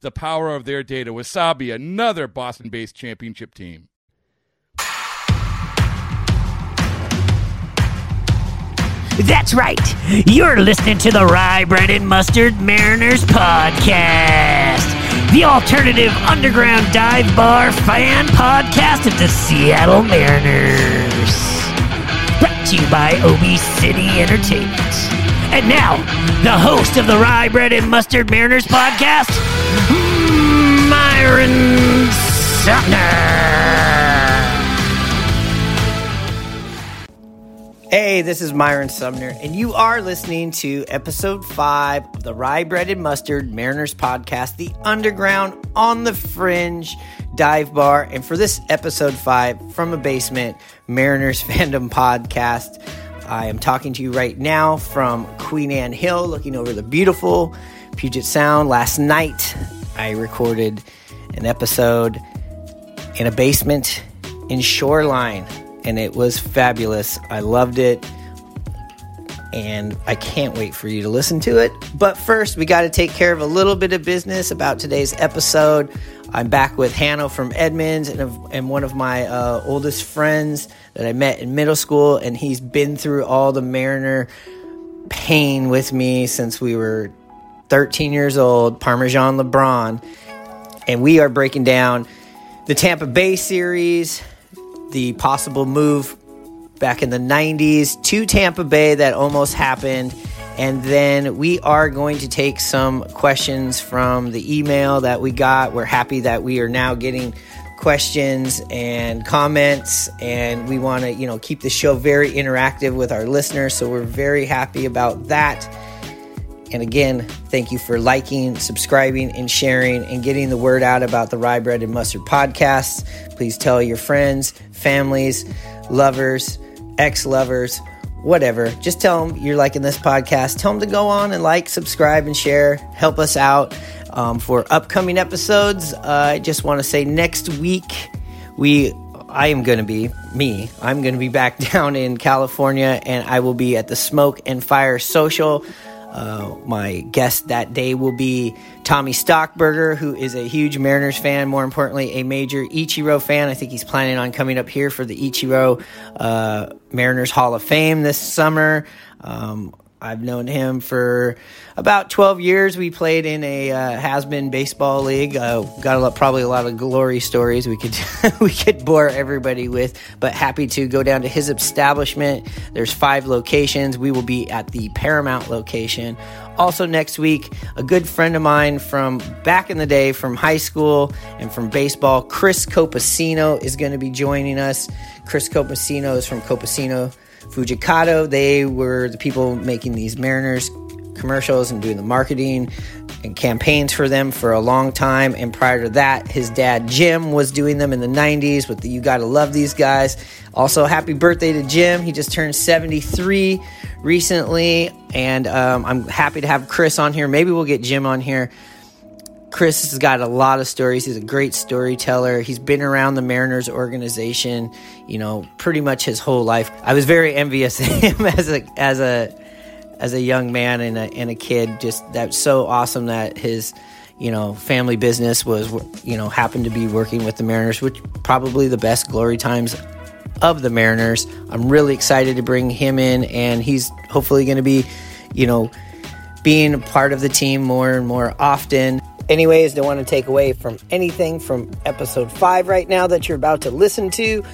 the power of their data. Wasabi, another Boston based championship team. That's right. You're listening to the Rye Bread and Mustard Mariners podcast, the alternative underground dive bar fan podcast of the Seattle Mariners. Brought to you by OB City Entertainment. And now, the host of the Rye Bread and Mustard Mariners podcast, Myron Sumner. Hey, this is Myron Sumner, and you are listening to episode five of the Rye Bread and Mustard Mariners podcast, the underground on the fringe dive bar. And for this episode five from a basement Mariners fandom podcast, I am talking to you right now from Queen Anne Hill, looking over the beautiful Puget Sound. Last night, I recorded an episode in a basement in Shoreline and it was fabulous. I loved it. And I can't wait for you to listen to it. But first, we got to take care of a little bit of business about today's episode. I'm back with Hano from Edmonds and, and one of my uh, oldest friends that I met in middle school. And he's been through all the Mariner pain with me since we were 13 years old, Parmesan LeBron. And we are breaking down the Tampa Bay series, the possible move back in the 90s to Tampa Bay that almost happened. And then we are going to take some questions from the email that we got. We're happy that we are now getting questions and comments and we want to, you know, keep the show very interactive with our listeners, so we're very happy about that. And again, thank you for liking, subscribing, and sharing and getting the word out about the Rye Bread and Mustard podcast. Please tell your friends, families, lovers, ex lovers, whatever. Just tell them you're liking this podcast. Tell them to go on and like, subscribe, and share. Help us out. Um, for upcoming episodes, uh, I just want to say next week we I am going to be me. I'm going to be back down in California and I will be at the Smoke and Fire Social. Uh, my guest that day will be Tommy Stockburger, who is a huge Mariners fan, more importantly, a major Ichiro fan. I think he's planning on coming up here for the Ichiro uh, Mariners Hall of Fame this summer. Um, I've known him for about 12 years. We played in a uh, has-been baseball league. Uh, got a lot, probably a lot of glory stories we could we could bore everybody with. But happy to go down to his establishment. There's five locations. We will be at the Paramount location. Also next week, a good friend of mine from back in the day, from high school and from baseball, Chris Copacino is going to be joining us. Chris Copacino is from Copacino Fujikado. They were the people making these Mariners commercials and doing the marketing and campaigns for them for a long time. And prior to that, his dad Jim was doing them in the 90s with the You Gotta Love These Guys. Also, happy birthday to Jim. He just turned 73 recently. And um, I'm happy to have Chris on here. Maybe we'll get Jim on here. Chris has got a lot of stories. He's a great storyteller. He's been around the Mariners organization, you know, pretty much his whole life. I was very envious of him as a as a as a young man and a, and a kid. Just that's so awesome that his you know family business was you know happened to be working with the Mariners, which probably the best glory times of the Mariners. I'm really excited to bring him in, and he's hopefully going to be, you know being a part of the team more and more often. Anyways, don't want to take away from anything from episode five right now that you're about to listen to.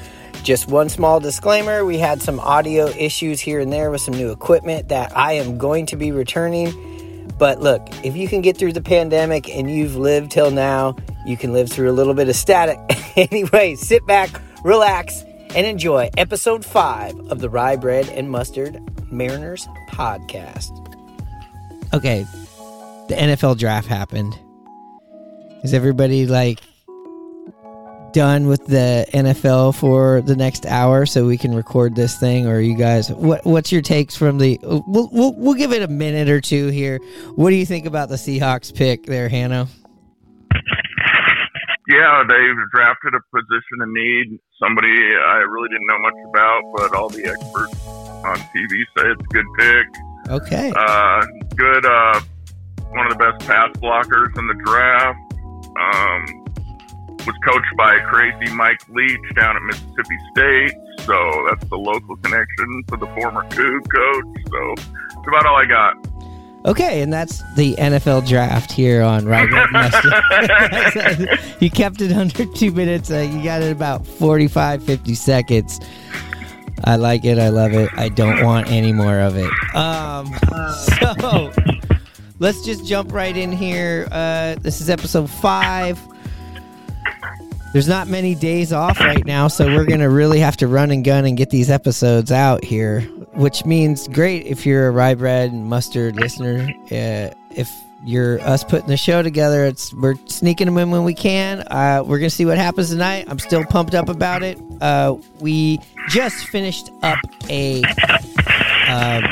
Just one small disclaimer we had some audio issues here and there with some new equipment that I am going to be returning. But look, if you can get through the pandemic and you've lived till now, you can live through a little bit of static. anyway, sit back, relax, and enjoy episode five of the Rye Bread and Mustard Mariners podcast. Okay, the NFL draft happened. Is everybody like done with the NFL for the next hour so we can record this thing or you guys what what's your takes from the we'll, we'll, we'll give it a minute or two here. What do you think about the Seahawks pick there, Hano? Yeah, they drafted a position of need, somebody I really didn't know much about, but all the experts on TV say it's a good pick. Okay. Uh, good, uh, one of the best pass blockers in the draft. Um, was coached by crazy Mike Leach down at Mississippi State, so that's the local connection to the former Coug coach. So that's about all I got. Okay, and that's the NFL draft here on Right you kept it under two minutes. Uh, you got it about 45, 50 seconds. I like it. I love it. I don't want any more of it. Um, so let's just jump right in here. Uh, this is episode five. There's not many days off right now, so we're gonna really have to run and gun and get these episodes out here. Which means great if you're a rye bread and mustard listener. Uh, if you're us putting the show together, it's we're sneaking them in when we can. Uh, we're gonna see what happens tonight. I'm still pumped up about it. Uh, we just finished up a um,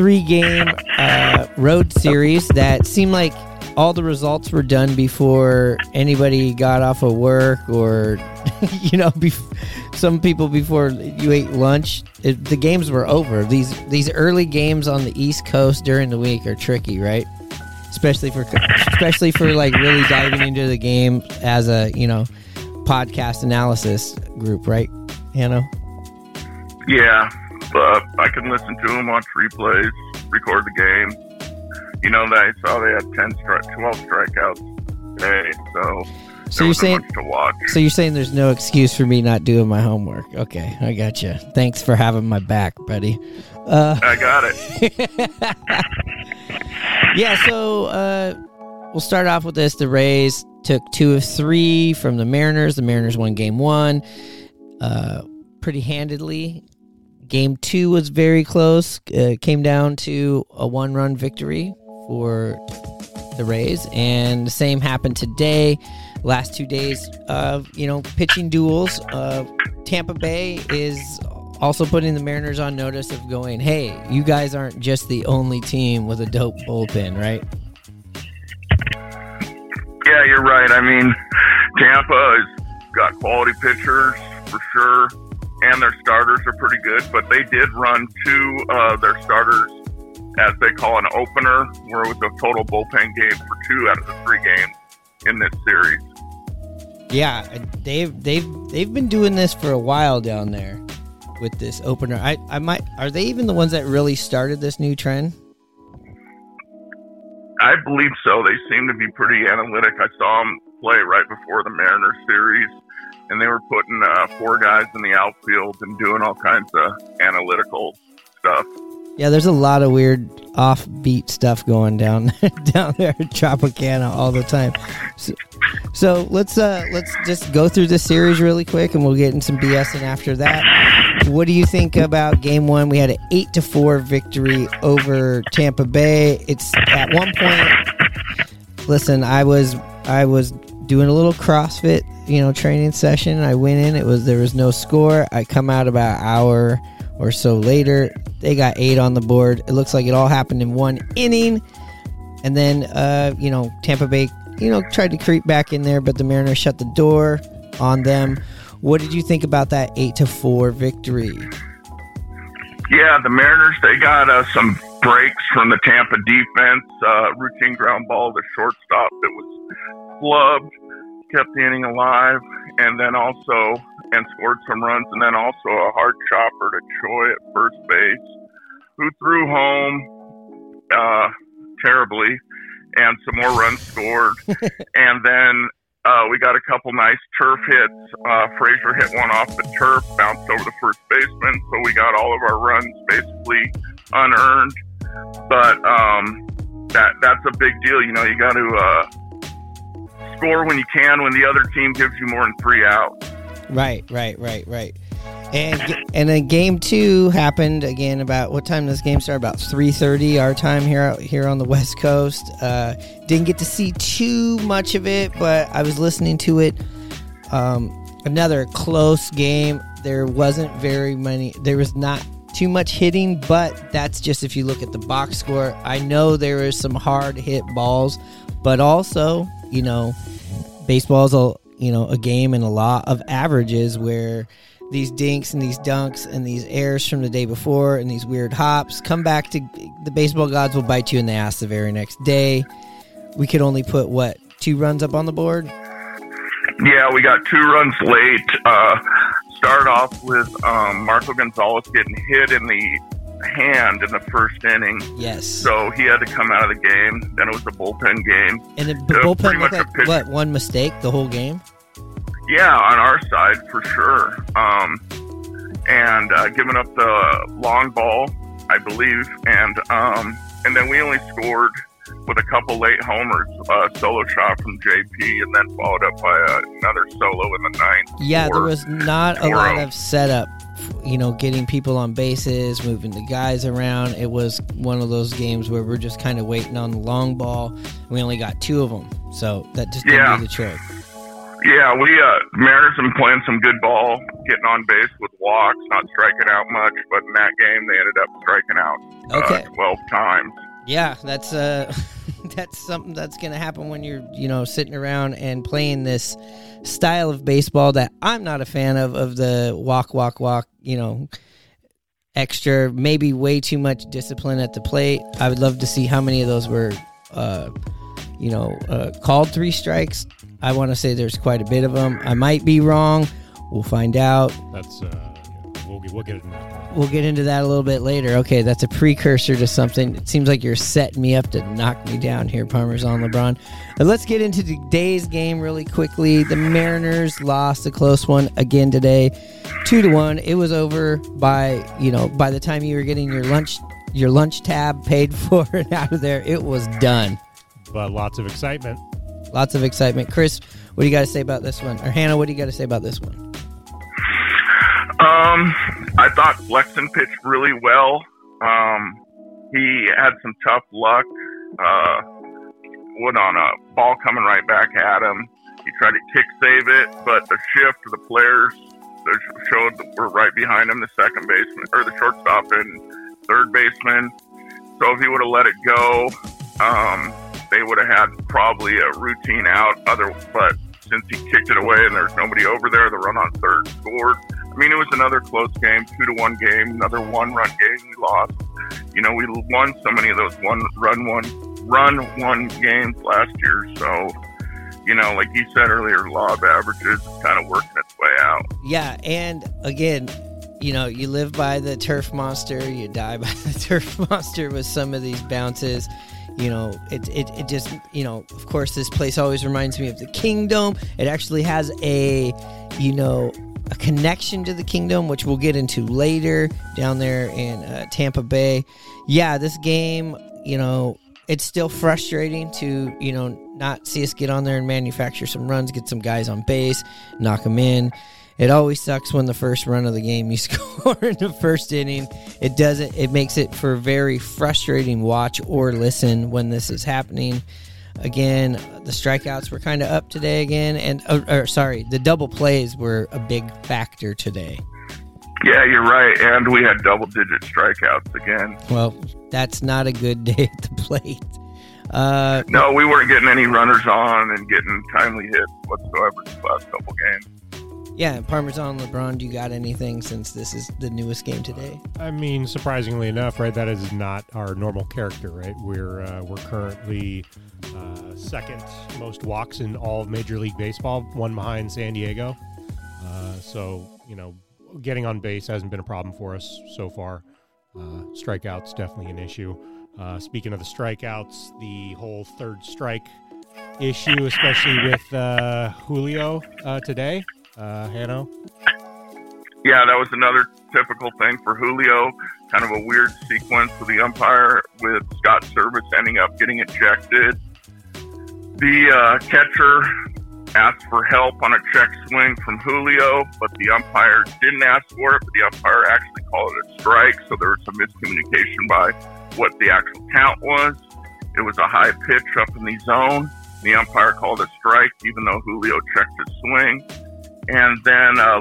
three game uh, road series that seemed like all the results were done before anybody got off of work or you know bef- some people before you ate lunch. It, the games were over. These these early games on the east coast during the week are tricky right? Especially for especially for like really diving into the game as a you know podcast analysis group right Hano Yeah, but I can listen to them, watch replays, record the game. You know, that I saw they had 10 stri- 12 strikeouts today, so So you're saying so you're saying there's no excuse for me not doing my homework okay I got you thanks for having my back buddy uh I got it. Yeah, so uh, we'll start off with this. The Rays took two of three from the Mariners. The Mariners won game one uh, pretty handedly. Game two was very close. Uh, came down to a one run victory for the Rays. And the same happened today. Last two days of, you know, pitching duels. Uh, Tampa Bay is also putting the Mariners on notice of going, hey, you guys aren't just the only team with a dope bullpen, right? Yeah, you're right. I mean, Tampa has got quality pitchers for sure, and their starters are pretty good. But they did run two of their starters, as they call an opener, where it was a total bullpen game for two out of the three games in this series. Yeah, they've they've they've been doing this for a while down there with this opener. I I might are they even the ones that really started this new trend? I believe so. They seem to be pretty analytic. I saw them play right before the Mariners series, and they were putting uh, four guys in the outfield and doing all kinds of analytical stuff. Yeah, there's a lot of weird offbeat stuff going down down there at Tropicana all the time. So, so let's uh let's just go through this series really quick, and we'll get in some BS. And after that, what do you think about Game One? We had an eight to four victory over Tampa Bay. It's at one point. Listen, I was I was doing a little CrossFit, you know, training session. I went in. It was there was no score. I come out about an hour or so later. They got eight on the board. It looks like it all happened in one inning. And then, uh, you know, Tampa Bay, you know, tried to creep back in there, but the Mariners shut the door on them. What did you think about that eight to four victory? Yeah, the Mariners they got uh, some breaks from the Tampa defense. Uh, routine ground ball to shortstop that was flubbed, kept the inning alive, and then also and scored some runs, and then also a hard chopper to Choi at first base, who threw home. Uh, terribly, and some more runs scored. and then uh, we got a couple nice turf hits. Uh, Frazier hit one off the turf, bounced over the first baseman, so we got all of our runs basically unearned. But um, that that's a big deal. You know, you got to uh, score when you can when the other team gives you more than three outs. Right, right, right, right. And and then game two happened again about what time does game start? About three thirty our time here out here on the West Coast. Uh, didn't get to see too much of it, but I was listening to it. Um, another close game. There wasn't very many. There was not too much hitting, but that's just if you look at the box score. I know there was some hard hit balls, but also you know, baseball's a you know a game and a lot of averages where these dinks and these dunks and these airs from the day before and these weird hops come back to the baseball gods will bite you in the ass the very next day. We could only put what two runs up on the board. Yeah, we got two runs late. Uh, start off with um, Marco Gonzalez getting hit in the hand in the first inning. Yes. So he had to come out of the game. Then it was a bullpen game. And the, the bullpen looked like what one mistake the whole game. Yeah, on our side for sure. Um, and uh, giving up the long ball, I believe, and um, and then we only scored with a couple late homers, a solo shot from JP, and then followed up by uh, another solo in the ninth. Yeah, there was not a lot of setup. You know, getting people on bases, moving the guys around. It was one of those games where we're just kind of waiting on the long ball. We only got two of them, so that just didn't Yeah. do the trick. Yeah, we uh, Mariners been playing some good ball, getting on base with walks, not striking out much, but in that game they ended up striking out Okay. uh, twelve times. Yeah, that's uh that's something that's going to happen when you're, you know, sitting around and playing this style of baseball that I'm not a fan of of the walk walk walk, you know, extra maybe way too much discipline at the plate. I would love to see how many of those were uh you know, uh, called three strikes. I want to say there's quite a bit of them. I might be wrong. We'll find out. That's uh, we'll get, we'll get it. We'll get into that a little bit later. Okay, that's a precursor to something. It seems like you're setting me up to knock me down here, Parmesan LeBron. But let's get into today's game really quickly. The Mariners lost a close one again today, two to one. It was over by you know by the time you were getting your lunch your lunch tab paid for and out of there, it was done. But lots of excitement. Lots of excitement. Chris, what do you got to say about this one? Or Hannah, what do you got to say about this one? Um, I thought Flexen pitched really well. Um, he had some tough luck. Uh, would on a ball coming right back at him. He tried to kick save it, but the shift of the players that showed that we're right behind him, the second baseman or the shortstop and third baseman. So if he would have let it go, um, they would have had probably a routine out. Other, but since he kicked it away and there's nobody over there, the run on third scored. I mean, it was another close game, two to one game, another one run game. We lost. You know, we won so many of those one run one run one games last year. So, you know, like you said earlier, law of averages kind of working its way out. Yeah, and again, you know, you live by the turf monster, you die by the turf monster with some of these bounces. You know, it, it, it just, you know, of course, this place always reminds me of the Kingdome. It actually has a, you know, a connection to the Kingdome, which we'll get into later down there in uh, Tampa Bay. Yeah, this game, you know, it's still frustrating to, you know, not see us get on there and manufacture some runs, get some guys on base, knock them in. It always sucks when the first run of the game you score in the first inning. It doesn't. It makes it for very frustrating watch or listen when this is happening. Again, the strikeouts were kind of up today again, and or, or sorry, the double plays were a big factor today. Yeah, you're right. And we had double digit strikeouts again. Well, that's not a good day at the plate. Uh, No, we weren't getting any runners on and getting timely hits whatsoever the last couple games. Yeah, Parmesan LeBron, do you got anything since this is the newest game today? I mean, surprisingly enough, right? That is not our normal character, right? We're uh, we're currently uh, second most walks in all of Major League Baseball, one behind San Diego. Uh, so you know, getting on base hasn't been a problem for us so far. Uh, strikeouts definitely an issue. Uh, speaking of the strikeouts, the whole third strike issue, especially with uh, Julio uh, today, uh, Hano. Yeah, that was another typical thing for Julio. Kind of a weird sequence with the umpire, with Scott Servais ending up getting ejected. The uh, catcher asked for help on a check swing from Julio, but the umpire didn't ask for it. But the umpire actually called it a strike, so there was some miscommunication by what the actual count was. It was a high pitch up in the zone. The umpire called a strike, even though Julio checked his swing. And then uh,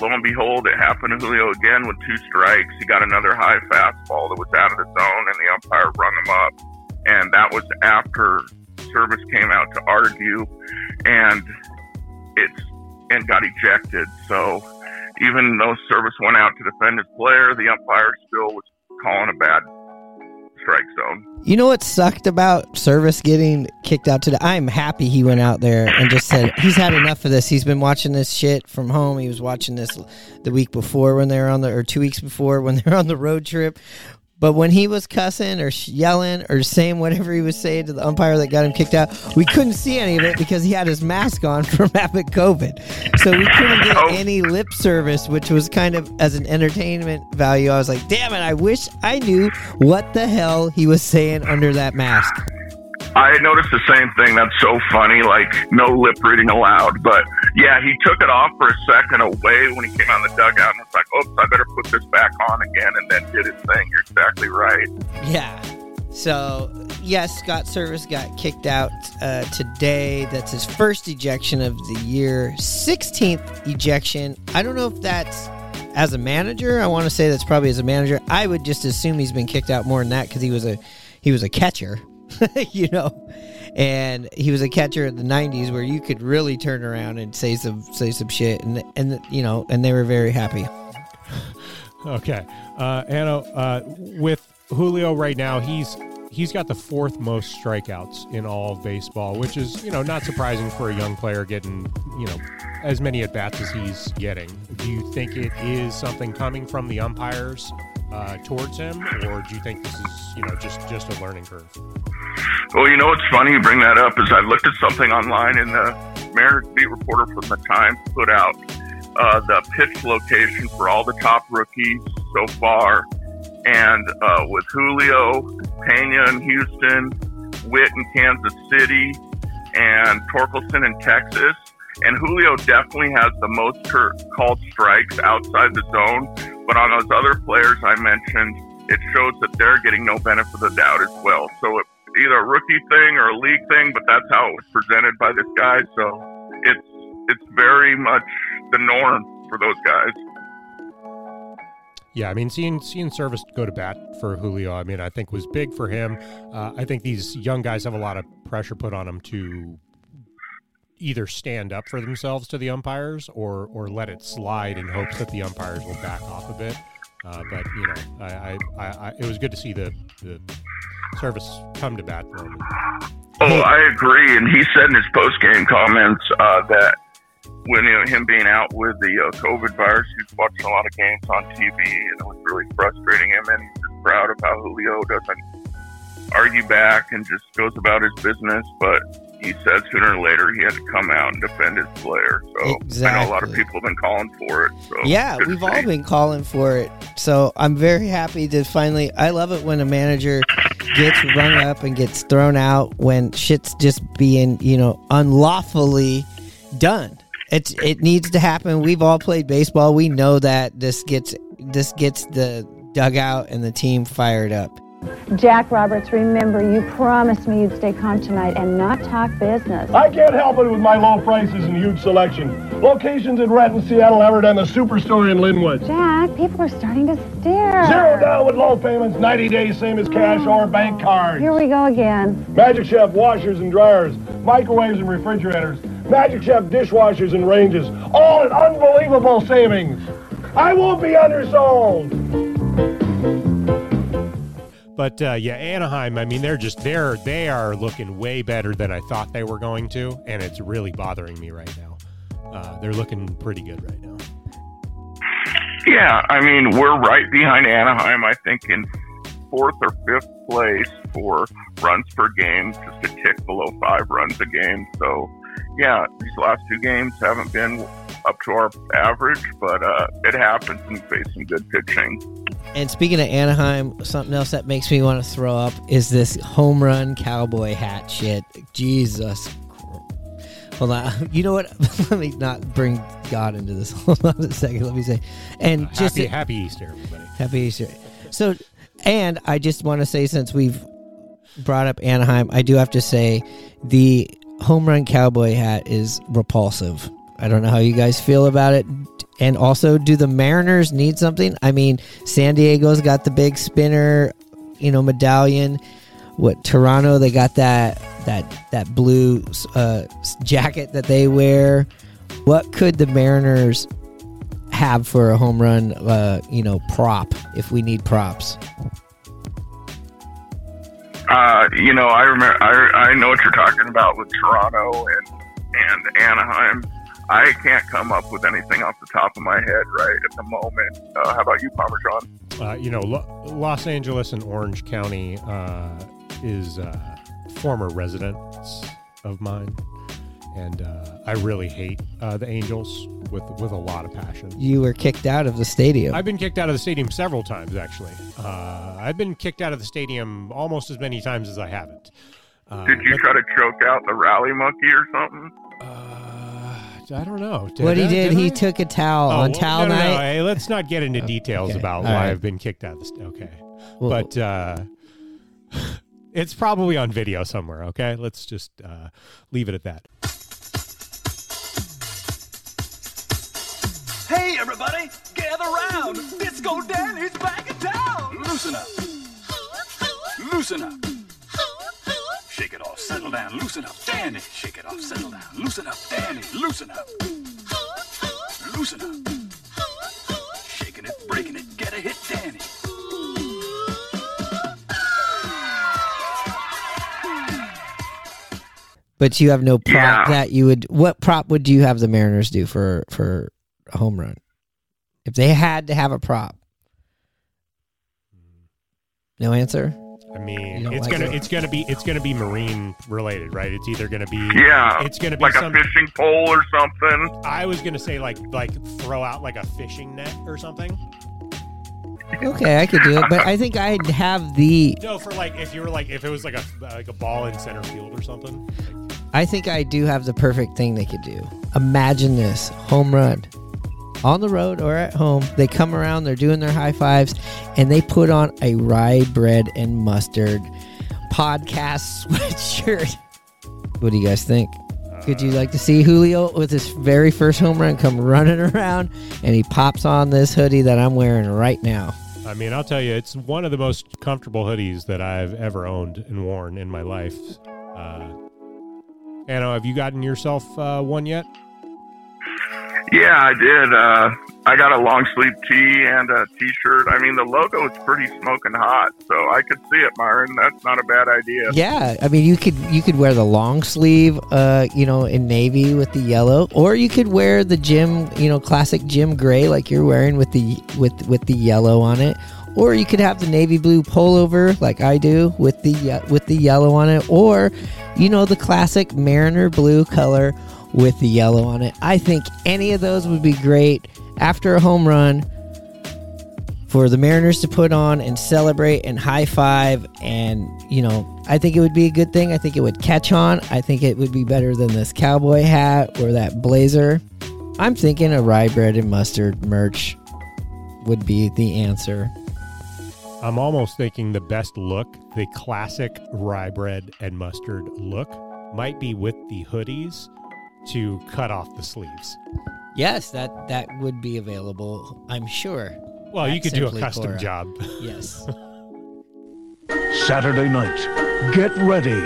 lo and behold, it happened to Julio again with two strikes. He got another high fastball that was out of the zone, and the umpire rung him up. And that was after Servais came out to argue, and it's and got ejected. So even though Servais went out to defend his player, the umpire still was calling a bad. You know what sucked about Servais getting kicked out today? I'm happy he went out there and just said he's had enough of this. He's been watching this shit from home. He was watching this the week before when they were on the or two weeks before when they were on the road trip. But when he was cussing or yelling or saying whatever he was saying to the umpire that got him kicked out, we couldn't see any of it because he had his mask on from having COVID. So we couldn't get Oh. any lip service, which was kind of as an entertainment value. I was like, damn it, I wish I knew what the hell he was saying under that mask. I noticed the same thing. That's so funny. Like no lip reading allowed. But yeah, he took it off for a second away when he came out of the dugout, and it's like, oops, I better put this back on again, and then did his thing. You're exactly right. Yeah. So, yes, Scott Servais got kicked out uh, today. That's his first ejection of the year. 16th ejection. I don't know if that's as a manager. I want to say that's probably as a manager. I would just assume he's been kicked out more than that because he was a he was a catcher, you know, and he was a catcher in the '90s where you could really turn around and say some say some shit, and and you know, and they were very happy. Okay, uh, Anno, uh, with Julio right now, he's he's got the fourth most strikeouts in all of baseball, which is you know not surprising for a young player getting you know as many at bats as he's getting. Do you think it is something coming from the umpires uh, towards him, or do you think this is you know just just a learning curve? Well, you know what's funny you bring that up is I looked at something online and the Mariners beat reporter from the Times put out uh, the pitch location for all the top rookies so far. And uh, with Julio, Pena in Houston, Witt in Kansas City, and Torkelson in Texas. And Julio definitely has the most called strikes outside the zone. But on those other players I mentioned, it shows that they're getting no benefit of the doubt as well. So it, either a rookie thing or a league thing, but that's how it was presented by this guy. So it's it's very much the norm for those guys. Yeah, I mean, seeing seeing Servais go to bat for Julio, I mean, I think was big for him. Uh, I think these young guys have a lot of pressure put on them to either stand up for themselves to the umpires or or let it slide in hopes that the umpires will back off a bit. Uh, but you know, I, I, I, it was good to see the the Servais come to bat for him. Oh, I agree. And he said in his post game comments uh, that when you know, him being out with the uh, COVID virus, he's watching a lot of games on TV, and it was really frustrating him. And he's just proud of how Julio doesn't argue back and just goes about his business. But he said sooner or later he had to come out and defend his player. So I know a lot of people have been calling for it. So Yeah, we've all been calling for it. So I'm very happy to finally. I love it when a manager gets rung up and gets thrown out when shit's just being, you know, unlawfully done. It's it needs to happen. We've all played baseball. We know that this gets this gets the dugout and the team fired up. Jack Roberts, remember, you promised me you'd stay calm tonight and not talk business. I can't help it with my low prices and huge selection. Locations in Renton, Seattle, Everett, and the Superstore in Lynnwood. Jack, people are starting to stare. Zero down with low payments, 90 days, same as cash or bank cards. Here we go again. Magic Chef washers and dryers, microwaves and refrigerators, Magic Chef dishwashers and ranges, all at unbelievable savings. I won't be undersold. But uh, yeah, Anaheim. I mean, they're just they're they are looking way better than I thought they were going to, and it's really bothering me right now. Uh, they're looking pretty good right now. Yeah, I mean, we're right behind Anaheim, I think, in fourth or fifth place for runs per game, just a tick below five runs a game. So, yeah, these last two games haven't been up to our average, but uh, it happens and we face some good pitching. And speaking of Anaheim, something else that makes me want to throw up is this home run cowboy hat shit. Jesus. Hold on. You know what? Let me not bring God into this. Hold on a second. Let me say. And just happy, happy Easter, everybody. Happy Easter. So, and I just want to say, since we've brought up Anaheim, I do have to say the home run cowboy hat is repulsive. I don't know how you guys feel about it. And also, do the Mariners need something? I mean, San Diego's got the big spinner, you know, medallion. What Toronto? They got that that that blue uh, jacket that they wear. What could the Mariners have for a home run, uh, you know, prop if we need props? Uh, you know, I remember. I, I know what you're talking about with Toronto and and Anaheim. I can't come up with anything off the top of my head right at the moment. Uh, how about you, Parmesan? Uh, you know, Lo- Los Angeles and Orange County uh, is uh, former residents of mine, and uh, I really hate uh, the Angels with with a lot of passion. You were kicked out of the stadium. I've been kicked out of the stadium several times, actually. Uh, I've been kicked out of the stadium almost as many times as I haven't. Uh, Did you but- try to choke out the rally monkey or something? Uh, I don't know. what he I- did, he I? took a towel Oh, on well, towel no, no, no. night. Hey, let's not get into details okay. about All why right. I've been kicked out of the. St- okay, Well- but uh, it's probably on video somewhere. Okay, let's just uh, leave it at that. Hey, everybody, gather round. Disco Danny's back in town. Loosen up. Loosen up. Shake it off, settle down, loosen up, Danny. Shake it off, settle down, loosen up, Danny. Loosen up. Loosen up. Shaking it, breaking it, get a hit, Danny. But you have no prop Yeah. that you would. What prop would you have the Mariners do for for a home run? If they had to have a prop, no answer. I mean, it's like gonna it? it's gonna be it's gonna be marine related, right? It's either gonna be Yeah, it's gonna be like some. a fishing pole or something. I was gonna say like like throw out like a fishing net or something. Okay, I could do it, but I think I'd have the. No, for like if you were like if it was like a like a ball in center field or something. I think I do have the perfect thing they could do. Imagine this home run on the road or at home. They come around, they're doing their high fives, and they put on a rye bread and mustard podcast sweatshirt. What do you guys think? Could you like to see Julio with his very first home run come running around and he pops on this hoodie that I'm wearing right now? I mean, I'll tell you, it's one of the most comfortable hoodies that I've ever owned and worn in my life. Uh, Anna, have you gotten yourself uh, one yet? Yeah, I did. Uh, I got a long sleeve tee and a t-shirt. I mean, the logo is pretty smoking hot, so I could see it, Myron. That's not a bad idea. Yeah, I mean you could you could wear the long sleeve, uh, you know, in navy with the yellow, or you could wear the gym, you know, classic gym gray like you're wearing with the with with the yellow on it, or you could have the navy blue pullover like I do with the with the yellow on it, or you know the classic mariner blue color with the yellow on it. I think any of those would be great after a home run for the Mariners to put on and celebrate and high five. And, you know, I think it would be a good thing. I think it would catch on. I think it would be better than this cowboy hat or that blazer. I'm thinking a rye bread and mustard merch would be the answer. I'm almost thinking the best look, the classic rye bread and mustard look, might be with the hoodies to cut off the sleeves. Yes, that that would be available, I'm sure. Well, you could do a custom Cora. job. Yes. Saturday night, get ready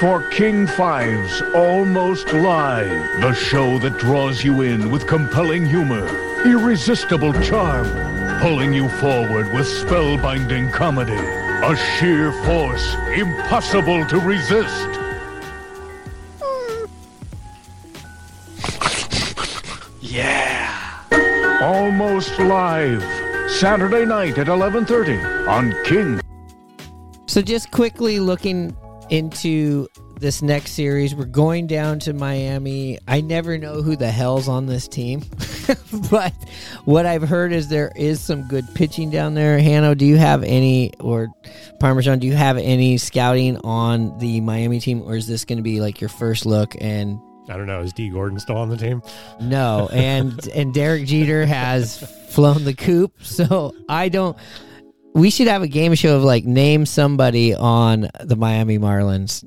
for King Five's Almost Live, the show that draws you in with compelling humor, irresistible charm, pulling you forward with spellbinding comedy, a sheer force impossible to resist. Live, Saturday night at 11:30 on King So just quickly looking into this next series, we're going down to Miami. I never know who the hell's on this team, but what I've heard is there is some good pitching down there. Hano, do you have any, or Parmesan, do you have any scouting on the Miami team, or is this going to be like your first look? And I don't know. Is Dee Gordon still on the team? no, and and Derek Jeter has flown the coop, so I don't. We should have a game show of like name somebody on the Miami Marlins.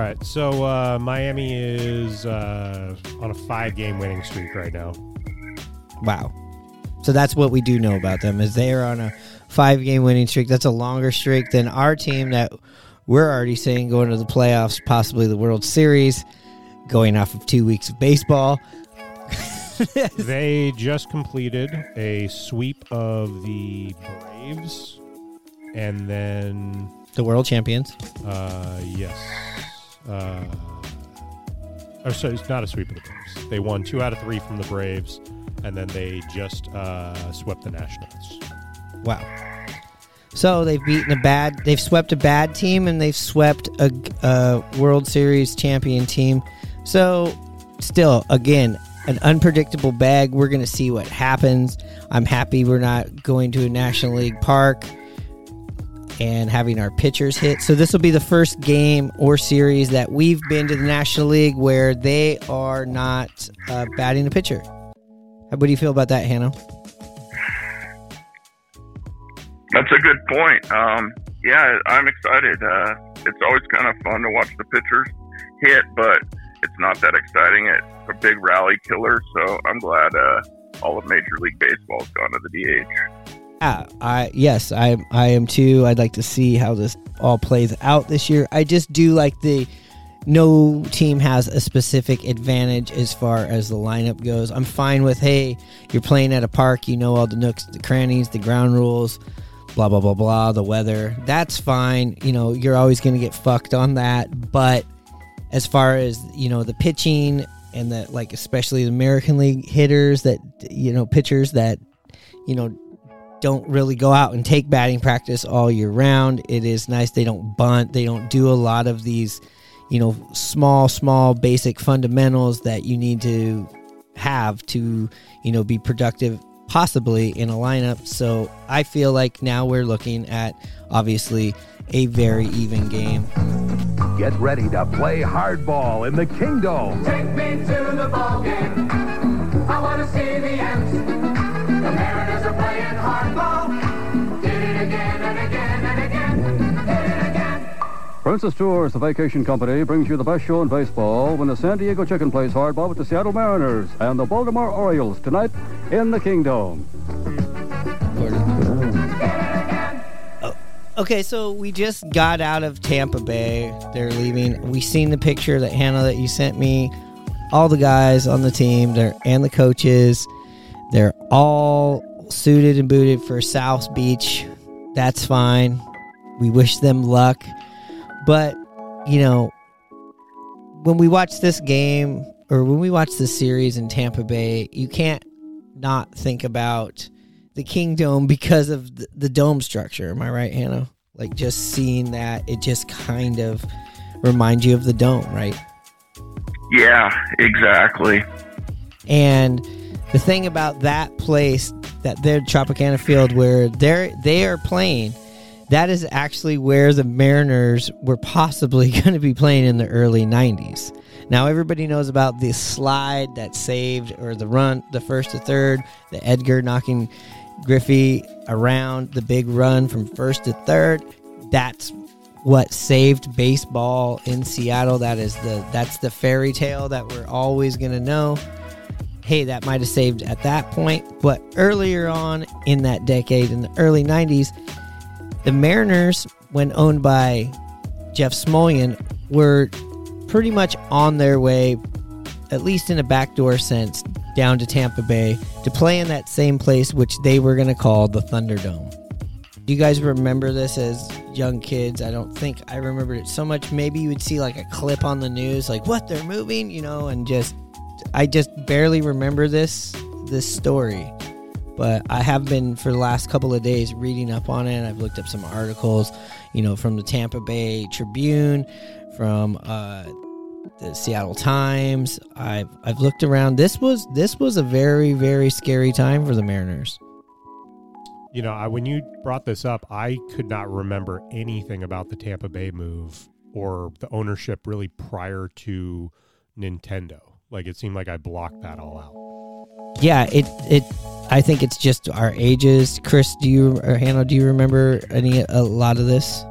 All right. So uh, Miami is uh, on a five-game winning streak right now. Wow. So that's what we do know about them is they are on a five game winning streak. That's a longer streak than our team that we're already saying going to the playoffs, possibly the World Series, going off of two weeks of baseball. They just completed a sweep of the Braves, and then The world champions. uh, yes, uh, or so it's not a sweep of the Braves. They won two out of three from the Braves, and then they just uh, swept the Nationals. Wow. So they've beaten a bad, they've swept a bad team, and they've swept a, a World Series champion team. So, still, again, an unpredictable bag. We're going to see what happens. I'm happy we're not going to a National League park and having our pitchers hit. So this will be the first game or series that we've been to the National League where they are not uh, batting a pitcher. What do you feel about that, Hannah? That's a good point. Um, yeah, I'm excited. Uh, it's always kind of fun to watch the pitchers hit, but it's not that exciting. It's a big rally killer, so I'm glad uh, all of Major League Baseball's gone to the DH. Yeah, I yes, I I am too. I'd like to see how this all plays out this year. I just do like the no team has a specific advantage as far as the lineup goes. I'm fine with hey, you're playing at a park, you know all the nooks, the crannies, the ground rules, blah blah blah blah, the weather. That's fine. You know, you're always going to get fucked on that, but as far as, you know, the pitching and the like especially the American League hitters that you know, pitchers that you know don't really go out and take batting practice all year round. It is nice they don't bunt. They don't do a lot of these, you know, small, small, basic fundamentals that you need to have to, you know, be productive possibly in a lineup. So I feel like now we're looking at obviously a very even game. Get ready to play hardball in the Kingdome. Take me to the ball game. I want to see the M's. Princess Tours, the vacation company, brings you the best show in baseball when the San Diego Chicken plays hardball with the Seattle Mariners and the Baltimore Orioles tonight in the Kingdome. Oh, okay, so we just got out of Tampa Bay. They're leaving. We seen the picture that Hannah that you sent me. All the guys on the team, they're and the coaches, they're all suited and booted for South Beach. That's fine. We wish them luck. But, you know, when we watch this game or when we watch this series in Tampa Bay, you can't not think about the Kingdome because of the, the dome structure. Am I right, Hannah? Like just seeing that, it just kind of reminds you of the dome, right? Yeah, exactly. And the thing about that place, that their Tropicana Field, where they're they are playing, that is actually where the Mariners were possibly going to be playing in the early '90s. Now everybody knows about the slide that saved, or the run, the first to third, the Edgar knocking Griffey around, the big run from first to third. That's what saved baseball in Seattle. That is the that's the fairy tale that we're always going to know. Hey, that might have saved at that point, but earlier on in that decade, in the early '90s, the Mariners, when owned by Jeff Smulyan, were pretty much on their way, at least in a backdoor sense, down to Tampa Bay to play in that same place, which they were going to call the Thunderdome. Do you guys remember this as young kids? I don't think I remembered it so much. Maybe you would see like a clip on the news, like what they're moving, you know, and just I just barely remember this this story. But I have been for the last couple of days reading up on it. I've looked up some articles, you know, from the Tampa Bay Tribune, from uh, the Seattle Times. I've I've looked around. This was this was a very very scary time for the Mariners. You know, I, when you brought this up, I could not remember anything about the Tampa Bay move or the ownership really prior to Nintendo. Like it seemed like I blocked that all out. Yeah, it it. I think it's just our ages. Chris, do you or Hano, do you remember any a lot of this?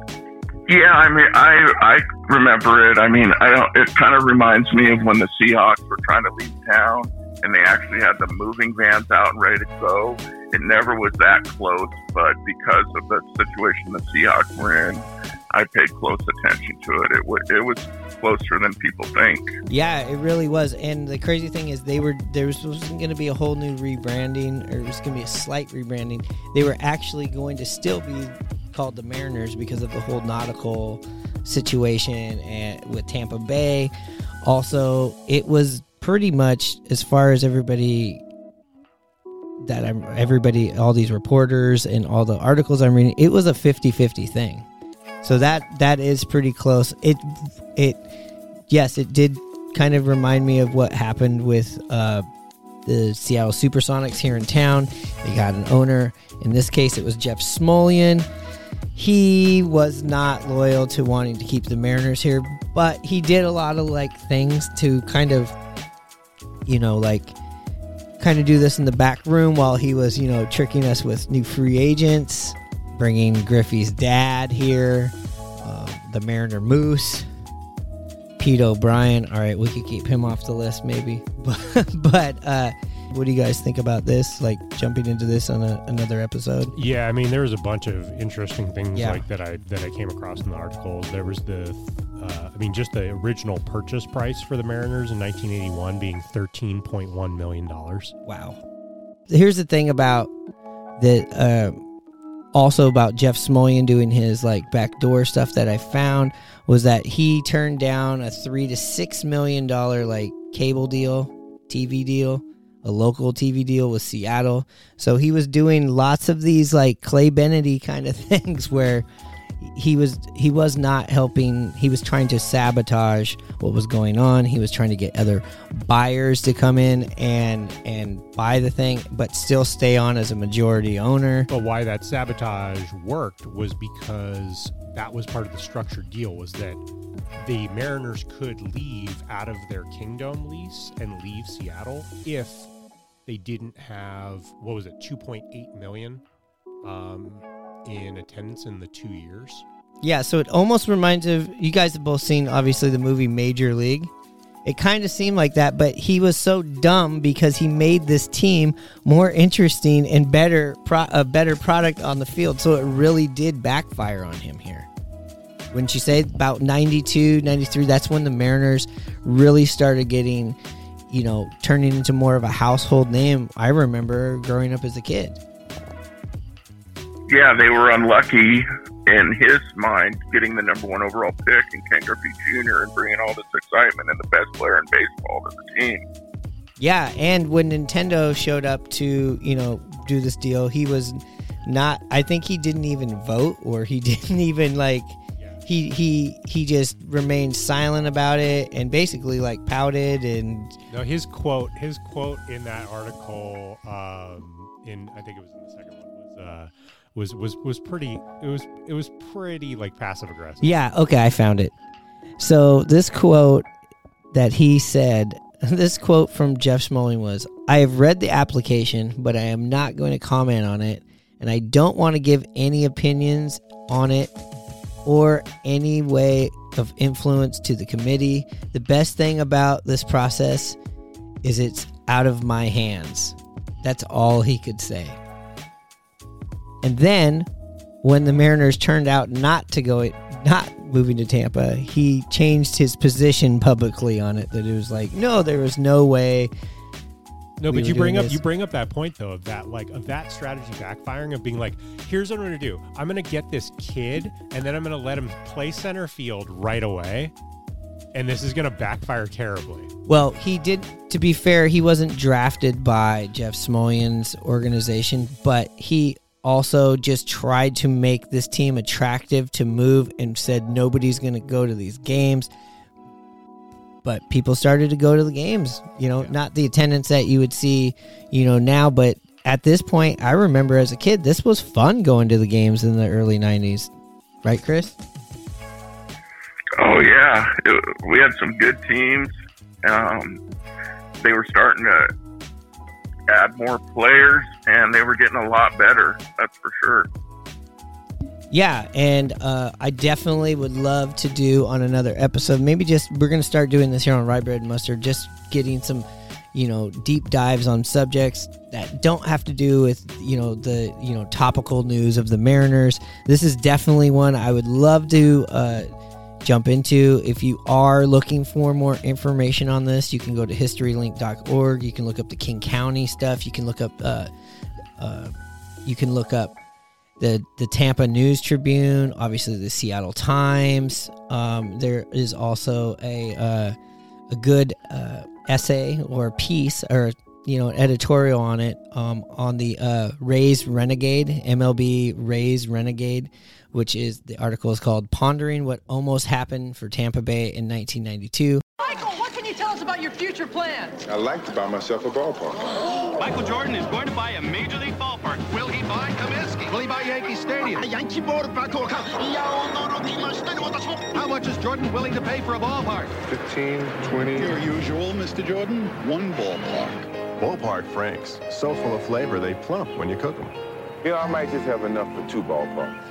Yeah, I mean, I I remember it. I mean, I don't. It kind of reminds me of when the Seahawks were trying to leave town, and they actually had the moving vans out and ready to go. It never was that close, but because of the situation the Seahawks were in, I paid close attention to it. It was it was closer than people think. Yeah, it really was. And the crazy thing is, they were there was going to be a whole new rebranding, or it was going to be a slight rebranding. They were actually going to still be called the Mariners because of the whole nautical situation and with Tampa Bay. Also, it was pretty much as far as everybody that I'm everybody all these reporters and all the articles I'm reading, it was a 50-50 thing. So that that is pretty close. It it yes, it did kind of remind me of what happened with uh, the Seattle Supersonics here in town. They got an owner. In this case, it was Jeff Smulyan. He was not loyal to wanting to keep the Mariners here, but he did a lot of like things to kind of, you know, like kind of do this in the back room while he was, you know, tricking us with new free agents, bringing Griffey's dad here, um, the Mariner Moose, Pete O'Brien. All right, we could keep him off the list maybe, but but uh, what do you guys think about this? Like jumping into this on a, another episode? Yeah, I mean, there was a bunch of interesting things Yeah. like that I that I came across in the article. There was the, uh, I mean, just the original purchase price for the Mariners in 1981 being 13.1 million dollars. Wow. Here's the thing about that. Uh, also about Jeff Smulyan doing his like backdoor stuff that I found was that he turned down a three to six million dollar like cable deal, TV deal, a local TV deal with Seattle. So he was doing lots of these like Clay Bennett kind of things where he was he was not helping. He was trying to sabotage what was going on. He was trying to get other buyers to come in and and buy the thing but still stay on as a majority owner. But why that sabotage worked was because that was part of the structured deal was that the Mariners could leave out of their Kingdome lease and leave Seattle if they didn't have what was it 2.8 million um, in attendance in the two years. yeah so it almost reminds of you guys have both seen obviously the movie major league. It kind of seemed like that but he was so dumb because he made this team more interesting and better pro- a better product on the field. So it really did backfire on him here. Wouldn't you say about 92 93 that's when the mariners really started getting you know turning into more of a household name. I remember growing up as a kid Yeah, they were unlucky in his mind getting the number one overall pick and Ken Griffey Jr. and bringing all this excitement and the best player in baseball to the team. Yeah, and when Nintendo showed up to, you know, do this deal, he was not I think he didn't even vote or he didn't even like he he he just remained silent about it and basically like pouted and No, his quote, his quote in that article, um, in I think it was in the second one, was uh, was was was pretty. It was it was pretty like passive aggressive. Yeah, okay, I found it. So this quote that he said, this quote from Jeff Smulyan was, "I have read the application, but I am not going to comment on it, and I don't want to give any opinions on it or any way of influence to the committee. The best thing about this process is it's out of my hands." That's all he could say. And then when the Mariners turned out not to go not moving to Tampa, he changed his position publicly on it that it was like, no, there was no way. No, we but you bring up this. you bring up that point though of that like of that strategy backfiring of being like, here's what I'm gonna do. I'm gonna get this kid and then I'm gonna let him play center field right away. and this is going to backfire terribly. Well, he did. To be fair, he wasn't drafted by Jeff Smulyan's organization, but he also just tried to make this team attractive to move and said nobody's going to go to these games. But people started to go to the games. You know, not the attendance that you would see, you know, now, but at this point, I remember as a kid, this was fun going to the games in the early '90s, right, Chris? Oh yeah, it, we had some good teams. Um, they were starting to add more players, and they were getting a lot better. That's for sure. Yeah, and uh, I definitely would love to do on another episode. Maybe just we're going to start doing this here on Rye Bread and Mustard, just getting some, you know, deep dives on subjects that don't have to do with you know the you know topical news of the Mariners. This is definitely one I would love to uh, jump into. If you are looking for more information on this, you can go to historylink.org. You can look up the King County stuff. You can look up. Uh, uh, you can look up the the Tampa News Tribune, obviously the Seattle Times. Um, there is also a uh, a good uh, essay or piece or you know an editorial on it um, on the uh, Rays Renegade MLB Rays Renegade, which is the article is called "Pondering What Almost Happened for Tampa Bay in 1992." Michael, what can you tell us about your future plans? I'd like to buy myself a ballpark. Michael Jordan is going to buy a major league ballpark. Will he buy Comiskey? Will he buy Yankee Stadium? How much is Jordan willing to pay for a ballpark? 15, 20. Your usual, Mr. Jordan. One ballpark. Ballpark Franks. So full of flavor, they plump when you cook them. You know, I might just have enough for two ballparks.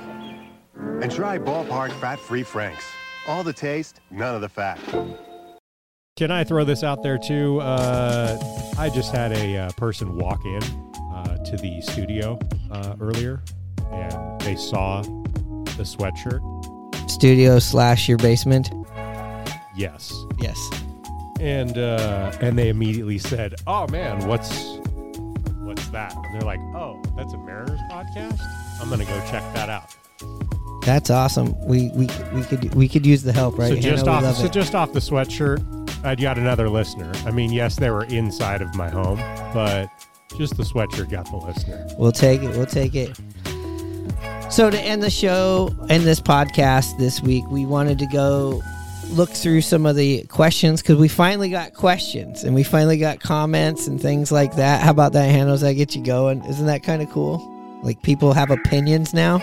And try Ballpark Fat-Free Franks. All the taste, none of the fat. Can I throw this out there too? Uh, I just had a uh, person walk in uh, to the studio uh, earlier, and they saw the sweatshirt. Studio slash your basement. Yes, Yes. And uh, and they immediately said, "Oh man, what's what's that?" And they're like, "Oh, that's a Mariners podcast. I'm gonna go check that out." That's awesome. We we we could we could use the help, right? so just Hano? Off, so it. just off the sweatshirt, I got another listener. I mean, yes, they were inside of my home, but just the sweatshirt got the listener. We'll take it. We'll take it. So to end the show and this podcast this week, we wanted to go look through some of the questions because we finally got questions and we finally got comments and things like that. How about that, Hano? Does that get you going? Isn't that kind of cool? Like people have opinions now.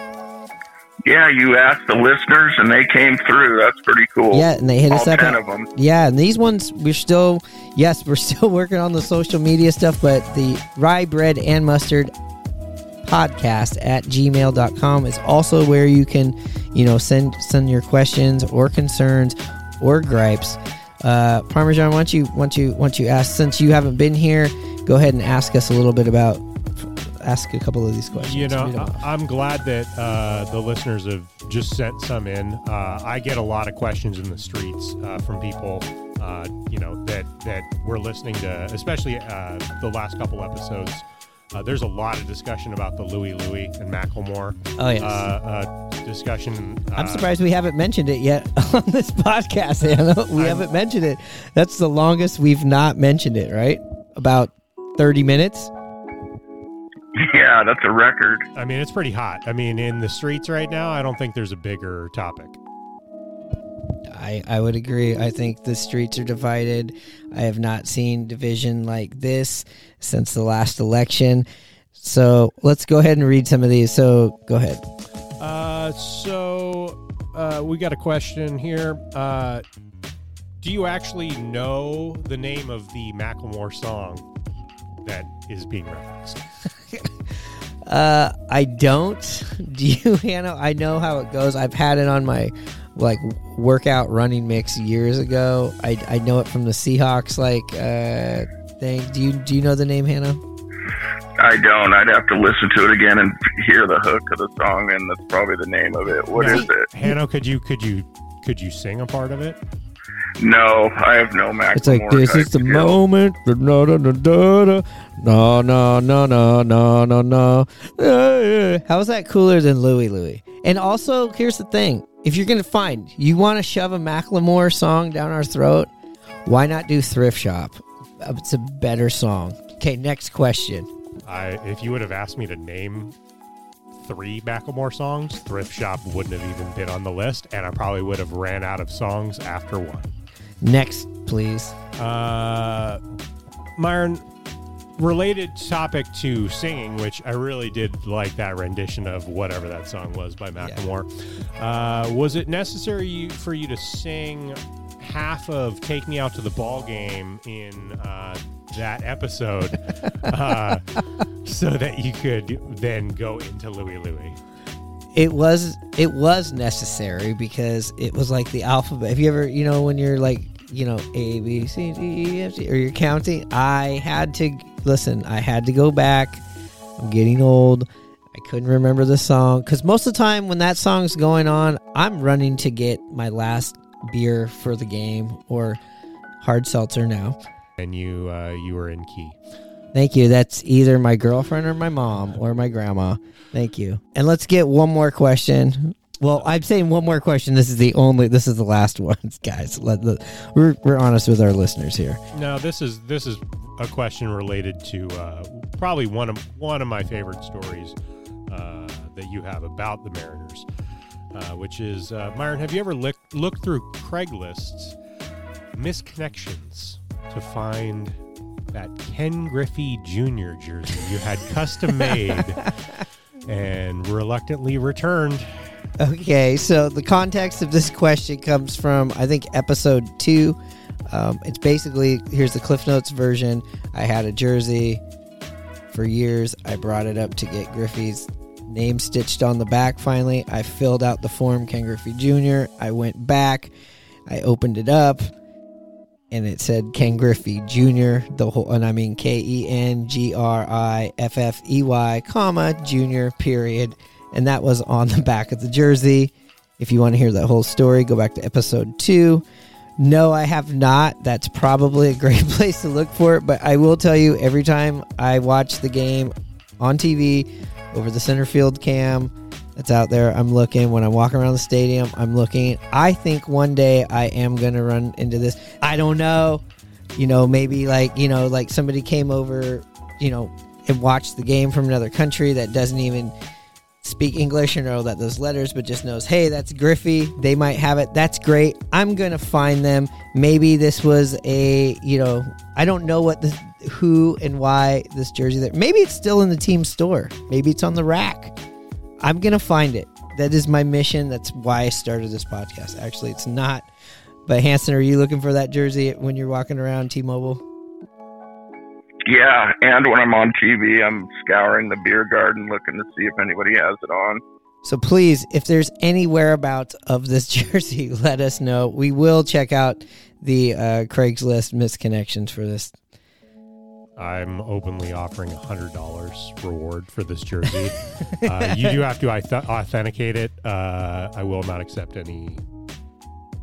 Yeah, you asked the listeners, and they came through. That's pretty cool. Yeah, and they hit All us up. ten at- of them. Yeah, and these ones we're still, yes, we're still working on the social media stuff, but the rye bread and mustard podcast at gmail.com is also where you can, you know, send send your questions or concerns or gripes. Uh, Parmesan, why don't you, why don't you, why don't you ask, since you haven't been here, go ahead and ask us a little bit about, ask a couple of these questions. You know, Read 'em off. I, I'm glad that uh, the listeners have just sent some in. Uh, I get a lot of questions in the streets uh, from people, uh, you know, that that we're listening to, especially uh, the last couple episodes. Uh, there's a lot of discussion about the Louie Louie and Macklemore. Oh, yes. uh, uh, discussion. I'm uh, surprised we haven't mentioned it yet on this podcast, Anna. We haven't mentioned it. That's the longest we've not mentioned it, right? About 30 minutes? Yeah, that's a record. I mean, it's pretty hot. I mean, in the streets right now, I don't think there's a bigger topic. I, I would agree. I think the streets are divided. I have not seen division like this since the last election. So let's go ahead and read some of these. So go ahead. Uh, so uh, we got a question here. Uh, do you actually know the name of the Macklemore song that is being referenced? Uh, I don't. Do you, Hano? I know how it goes. I've had it on my like workout running mix years ago. I, I know it from the Seahawks like uh thing. Do you do you know the name Hano? I don't. I'd have to listen to it again and hear the hook of the song, and that's probably the name of it. What is it? Hano, could you could you could you sing a part of it? No, I have no Macklemore. It's like this is the skill. moment. No no no no no no no no no no no. How's that cooler than Louie Louie? And also, here's the thing: if you're gonna find, you want to shove a Macklemore song down our throat, why not do Thrift Shop? It's a better song. Okay, next question. I, if you would have asked me to name three Macklemore songs, Thrift Shop wouldn't have even been on the list, and I probably would have ran out of songs after one. Next, please. Uh, Myrone, related topic to singing, which I really did like that rendition of whatever that song was by Macklemore. Uh, was it necessary for you to sing half of "Take Me Out to the Ball Game" in uh, that episode uh, so that you could then go into Louie Louie? It was it was necessary because it was like the alphabet. Have you ever, you know, when you're like, you know, A B C D E F G, or you're counting? I had to listen. I had to go back. I'm getting old. I couldn't remember the song because most of the time when that song's going on, I'm running to get my last beer for the game or hard seltzer now. And you uh, you were in key. Thank you. That's either my girlfriend or my mom or my grandma. Thank you. And let's get one more question. Well, I'm saying one more question. This is the only. This is the last one, guys. Let the, we're we're honest with our listeners here. No, this is this is a question related to uh, probably one of one of my favorite stories uh, that you have about the Mariners, uh, which is uh, Myrone. Have you ever look, looked through Craigslist's missed connections to find that Ken Griffey Jr. jersey you had custom made and reluctantly returned? Okay, so the context of this question comes from I think episode two. Um, it's basically here's the Cliff Notes version. I had a jersey for years. I brought it up to get Griffey's name stitched on the back. Finally, I filled out the form, Ken Griffey Jr. I went back. I opened it up, and it said Ken Griffey Jr. The whole, and I mean K E N G R I F F E Y, comma Jr. Period, and that was on the back of the jersey. If you want to hear that whole story, go back to episode two. No, I have not. That's probably a great place to look for it. But I will tell you, every time I watch the game on TV over the center field cam that's out there, I'm looking. When I'm walking around the stadium, I'm looking. I think one day I am going to run into this. I don't know. You know, maybe like, you know, like somebody came over, you know, and watched the game from another country that doesn't even speak English or know that those letters, but just knows, hey, that's Griffey. They might have it. That's great. I'm gonna find them. Maybe this was a, you know, I don't know what the who and why this jersey there. Maybe it's still in the team store. Maybe it's on the rack. I'm gonna find it. That is my mission. That's why I started this podcast. Actually, it's not. But Hanson, are you looking for that jersey when you're walking around T-Mobile? Yeah, and when I'm on TV, I'm scouring the beer garden looking to see if anybody has it on. So please, if there's any whereabouts of this jersey, let us know. We will check out the uh, Craigslist missed connections for this. I'm openly offering a hundred dollars reward for this jersey. uh, you do have to auth- authenticate it. Uh, I will not accept any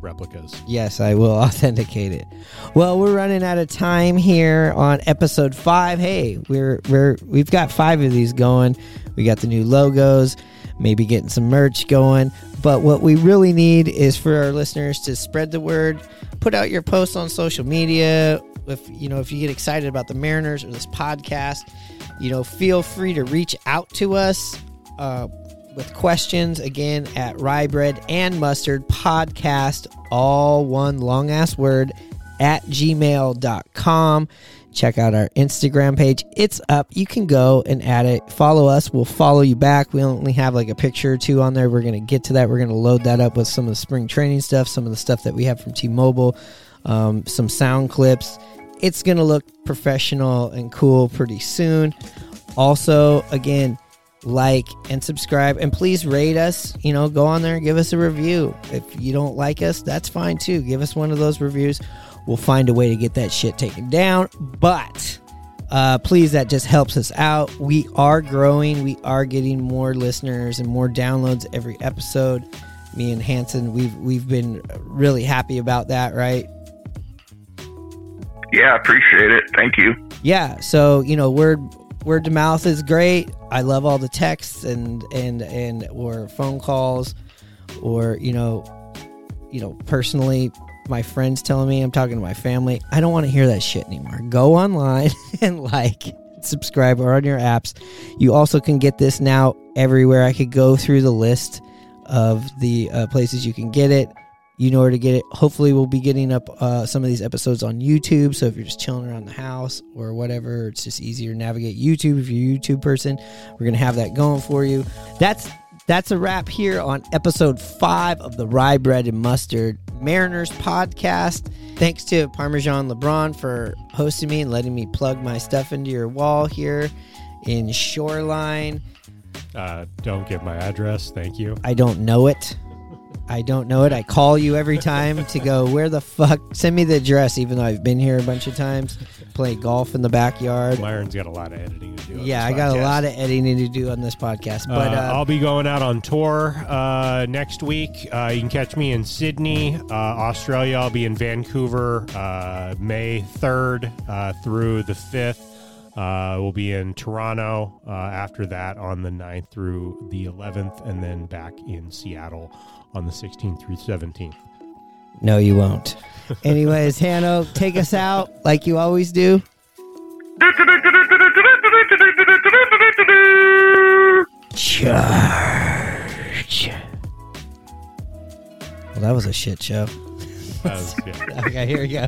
replicas. Yes, I will authenticate it. Well, we're running out of time here on episode five. Hey, we're we're we've got five of these going. We got the new logos, maybe getting some merch going. But what we really need is for our listeners to spread the word, put out your posts on social media. If you know if you get excited about the Mariners or this podcast, you know, feel free to reach out to us. Uh, with questions again at rye bread and mustard podcast all one long ass word at gmail.com check out our instagram page. It's up. You can go and add it. Follow us. We'll follow you back. We only have like a picture or two on there. We're going to get to that. We're going to load that up with some of the spring training stuff some of the stuff that we have from t-mobile um, some sound clips. It's going to look professional and cool pretty soon. Also again like and subscribe. And please rate us. You know go on there and give us a review. If you don't like us that's fine too. Give us one of those reviews. We'll find a way to get that shit taken down. But uh, please that just helps us out. We are growing. We are getting more listeners and more downloads every episode. Me and Hanson we've we've been really happy about that right? Yeah, appreciate it. Thank you. yeah so you know word word to mouth is great i love all the texts and and and or phone calls or you know, you know, personally, my friends telling me I'm talking to my family. I don't want to hear that shit anymore. Go online and like, subscribe, or on your apps. You also can get this now everywhere. I could go through the list of the uh, places you can get it. You know where to get it. Hopefully, we'll be getting up uh, some of these episodes on YouTube. So if you're just chilling around the house or whatever, it's just easier to navigate YouTube. If you're a YouTube person, we're gonna have that going for you. That's that's a wrap here on episode five of the Rye Bread and Mustard Mariners podcast. Thanks to Parmesan LeBron for hosting me and letting me plug my stuff into your wall here in Shoreline. Uh, don't give my address. Thank you. I don't know it. I don't know it. I call you every time to go, where the fuck? Send me the address, even though I've been here a bunch of times. Play golf in the backyard. Myrone's got a lot of editing to do. Yeah, I got a lot of editing to do on this podcast. But uh, uh, I'll be going out on tour uh, next week. Uh, you can catch me in Sydney, uh, Australia. I'll be in Vancouver uh, May 3rd uh, through the 5th. Uh, we'll be in Toronto uh, after that on the 9th through the 11th, and then back in Seattle on the 16th through 17th. no, you won't. Anyways, Hano, take us out like you always do. Charge. Well, that was a shit show. That was good. okay, here we go.